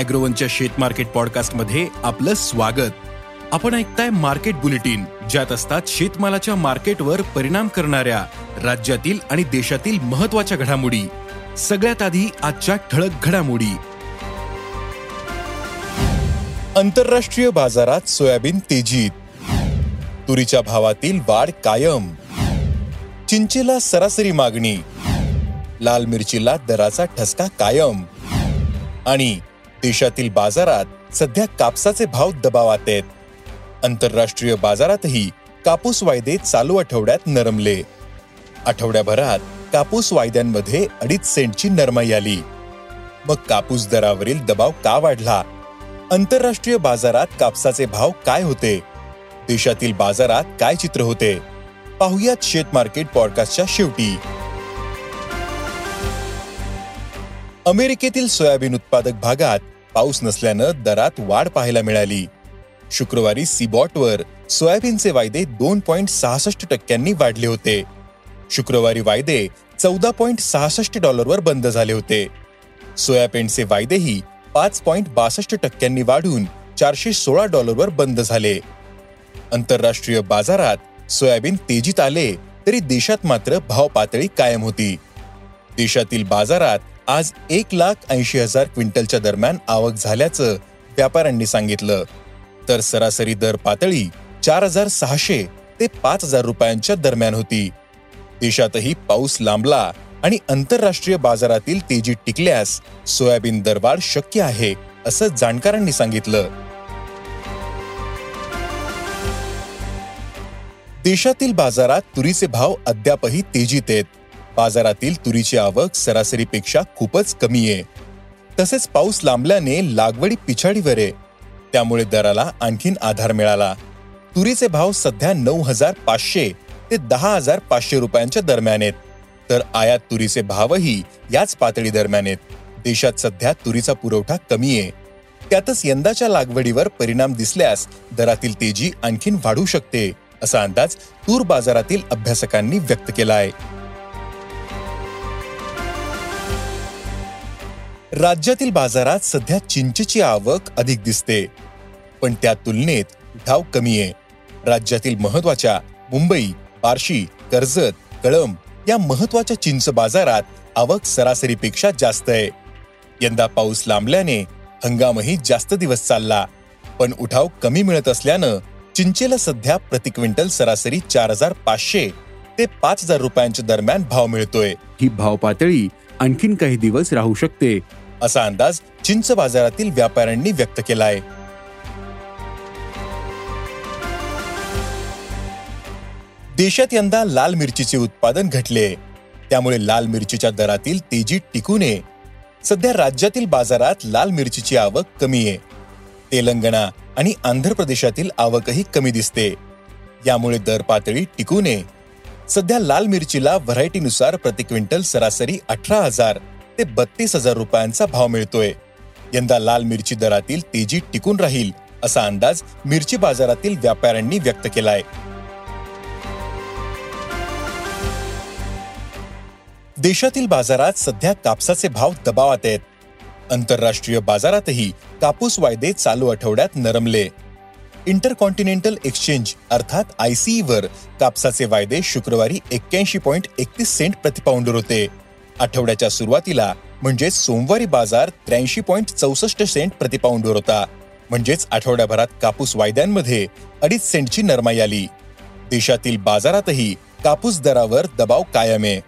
अॅग्रोवनच्या शेत मार्केट पॉडकास्टमध्ये आपलं स्वागत. आपण ऐकताय मार्केट बुलेटिन ज्यात असतात शेतमालाच्या मार्केटवर परिणाम करणाऱ्या राज्यातील आणि देशातील महत्त्वाच्या घडामोडी. सगळ्यात आधी आजच्या ठळक घडामोडी. आंतरराष्ट्रीय बाजारात सोयाबीन तेजीत. तुरीच्या भावातील वाढ कायम. चिंचेला सरासरी मागणी. लाल मिरचीला दराचा ठसका कायम. आणि देशातील बाजारात सध्या कापसाचे भाव दबावात आहेत. आंतरराष्ट्रीय बाजारातही कापूस वायदे चालू आठवड्यात नरमले. आठवड्याभरात कापूस वायद्यांमध्ये अडीच सेंटची नरमाई आली. मग कापूस दरावरील दबाव का वाढला? आंतरराष्ट्रीय बाजारात कापसाचे भाव काय होते? देशातील बाजारात काय चित्र होते? पाहुयात शेत मार्केट पॉडकास्टच्या शेवटी. अमेरिकेतील सोयाबीन उत्पादक भागात पाऊस नसल्यानं दरात वाढ पाहायला मिळाली. शुक्रवारी सीबॉटवर सोयाबीनचे वायदे दोन पॉईंट सहासष्ट टक्क्यांनी वाढले होते. शुक्रवारी वायदे चौदा पॉईंट सहासष्ट डॉलरवर बंद झाले होते. सोयाबीनचे वायदेही पाच पॉईंट बासष्ट टक्क्यांनी वाढून चारशे सोळा डॉलरवर बंद झाले. आंतरराष्ट्रीय बाजारात सोयाबीन तेजीत आले तरी देशात मात्र भाव पातळी कायम होती. देशातील बाजारात आज एक लाख ऐंशी हजार क्विंटलच्या दरम्यान आवक झाल्याचं व्यापाऱ्यांनी सांगितलं. तर सरासरी दर पातळी चार हजार सहाशे ते पाच हजार रुपयांच्या दरम्यान होती. देशातही पाऊस लांबला आणि आंतरराष्ट्रीय बाजारातील तेजी टिकल्यास सोयाबीन दरवाढ शक्य आहे असं जाणकारांनी सांगितलं. देशातील बाजारात तुरीचे भाव अद्यापही तेजीत आहेत. बाजारातील तुरीची आवक सरासरीपेक्षा खूपच कमी आहे. तसेच पाऊस लांबल्याने लागवडी पिछाडीवर आहे. त्यामुळे दराला आणखीन आधार मिळाला. तुरीचे भाव सध्या नऊ हजार पाचशे ते दहा हजार पाचशे रुपयांच्या दरम्यान आहेत. तर आयात तुरीचे भावही याच पातळी दरम्यान आहेत. देशात सध्या तुरीचा पुरवठा कमी आहे. त्यातच यंदाच्या लागवडीवर परिणाम दिसल्यास दरातील तेजी आणखीन वाढू शकते असा अंदाज तूर बाजारातील अभ्यासकांनी व्यक्त केला आहे. राज्यातील बाजारात सध्या चिंचेची आवक अधिक दिसते. पण त्या तुलनेत उठाव कमी आहे. राज्यातील महत्त्वाच्या मुंबई बार्शी कर्जत कळंब या महत्त्वाच्या चिंच बाजारात आवक सरासरीपेक्षा जास्त आहे. यंदा पाऊस लांबल्याने हंगामही जास्त दिवस चालला. पण उठाव कमी मिळत असल्यानं चिंचेला सध्या प्रति क्विंटल सरासरी चार हजार पाचशे ते पाच हजार रुपयांच्या दरम्यान भाव मिळतोय. ही भाव पातळी आणखीन काही दिवस राहू शकते. असा अंदाज चिंच बाजारातील व्यापाऱ्यांनी व्यक्त केला आहे देशात यंदा लाल मिरचीचे उत्पादन घटले. त्यामुळे लाल मिरचीच्या दरातील तेजी टिकू नये. सध्या राज्यातील बाजारात लाल मिरचीची आवक कमी आहे. तेलंगणा आणि आंध्र प्रदेशातील आवकही कमी दिसते. यामुळे दर पातळी टिकू नये. सध्या लाल मिरचीला व्हरायटीनुसार प्रति क्विंटल सरासरी अठरा हजार. ते बत्तीस हजार रुपयांचा भाव मिळतोय. यंदा लाल मिरची दरातील तेजी टिकून राहील असा अंदाज मिरची बाजारातील व्यापाऱ्यांनी व्यक्त केलाय. देशातील बाजारात सध्या कापसाचे भाव दबावात आहेत. आंतरराष्ट्रीय बाजारातही कापूस वायदे चालू आठवड्यात नरमले. इंटरकॉन्टिनेंटल एक्सचेंज अर्थात आयसीई वर कापसाचे वायदे शुक्रवारी एक्क्याऐंशी पॉईंट एकतीस सेंट प्रतिपाऊंडर होते. आठवड्याच्या सुरुवातीला म्हणजेच सोमवारी बाजार त्र्याऐंशी पॉईंट चौसष्ट सेंट प्रतिपाऊंडवर होता. म्हणजेच आठवड्याभरात कापूस वायद्यांमध्ये अडीच सेंटची नरमाई आली. देशातील बाजारातही कापूस दरावर दबाव कायम. आहे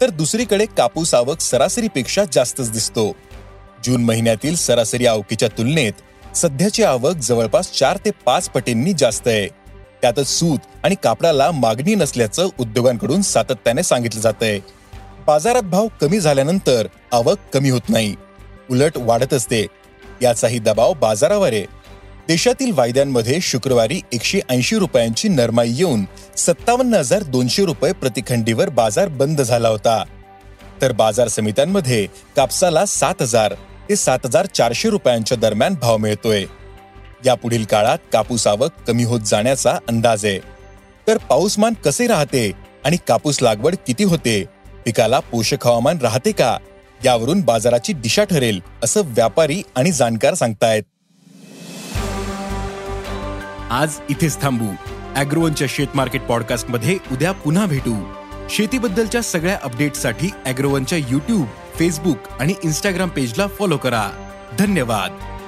तर दुसरीकडे कापूस आवक सरासरीपेक्षा जास्तच दिसतो. जून महिन्यातील सरासरी आवकीच्या तुलनेत सध्याची आवक जवळपास चार ते पाच पटींनी जास्त आहे. त्यातच सूत आणि कापडाला मागणी नसल्याचं उद्योगांकडून सातत्याने सांगितलं जात आहे बाजारात भाव कमी झाल्यानंतर आवक कमी होत नाही. उलट वाढत असते. याचाही दबाव बाजारावर आहे. देशातील वायद्यांमध्ये शुक्रवारी एकशे ऐंशी रुपयांची नरमाई येऊन सत्तावन्न हजार दोनशे रुपये प्रतिखंडीवर बाजार बंद झाला होता. तर बाजार समित्यांमध्ये कापसाला सात हजार ते सात हजार चारशे रुपयांच्या दरम्यान भाव मिळतोय. यापुढील काळात कापूस आवक कमी होत जाण्याचा अंदाज आहे. तर पाऊसमान कसे राहते आणि कापूस लागवड किती होते? पिकाला पोषक हवामान राहते का? यावरून बाजाराची दिशा ठरेल असं व्यापारी आणि जाणकार सांगतायत. आज इथेच थांबू. अॅग्रोवनच्या शेत मार्केट पॉडकास्टमध्ये उद्या पुन्हा भेटू. शेतीबद्दलच्या सगळ्या अपडेटसाठी अॅग्रोवनच्या युट्यूब फेसबुक आणि इन्स्टाग्राम पेजला फॉलो करा. धन्यवाद.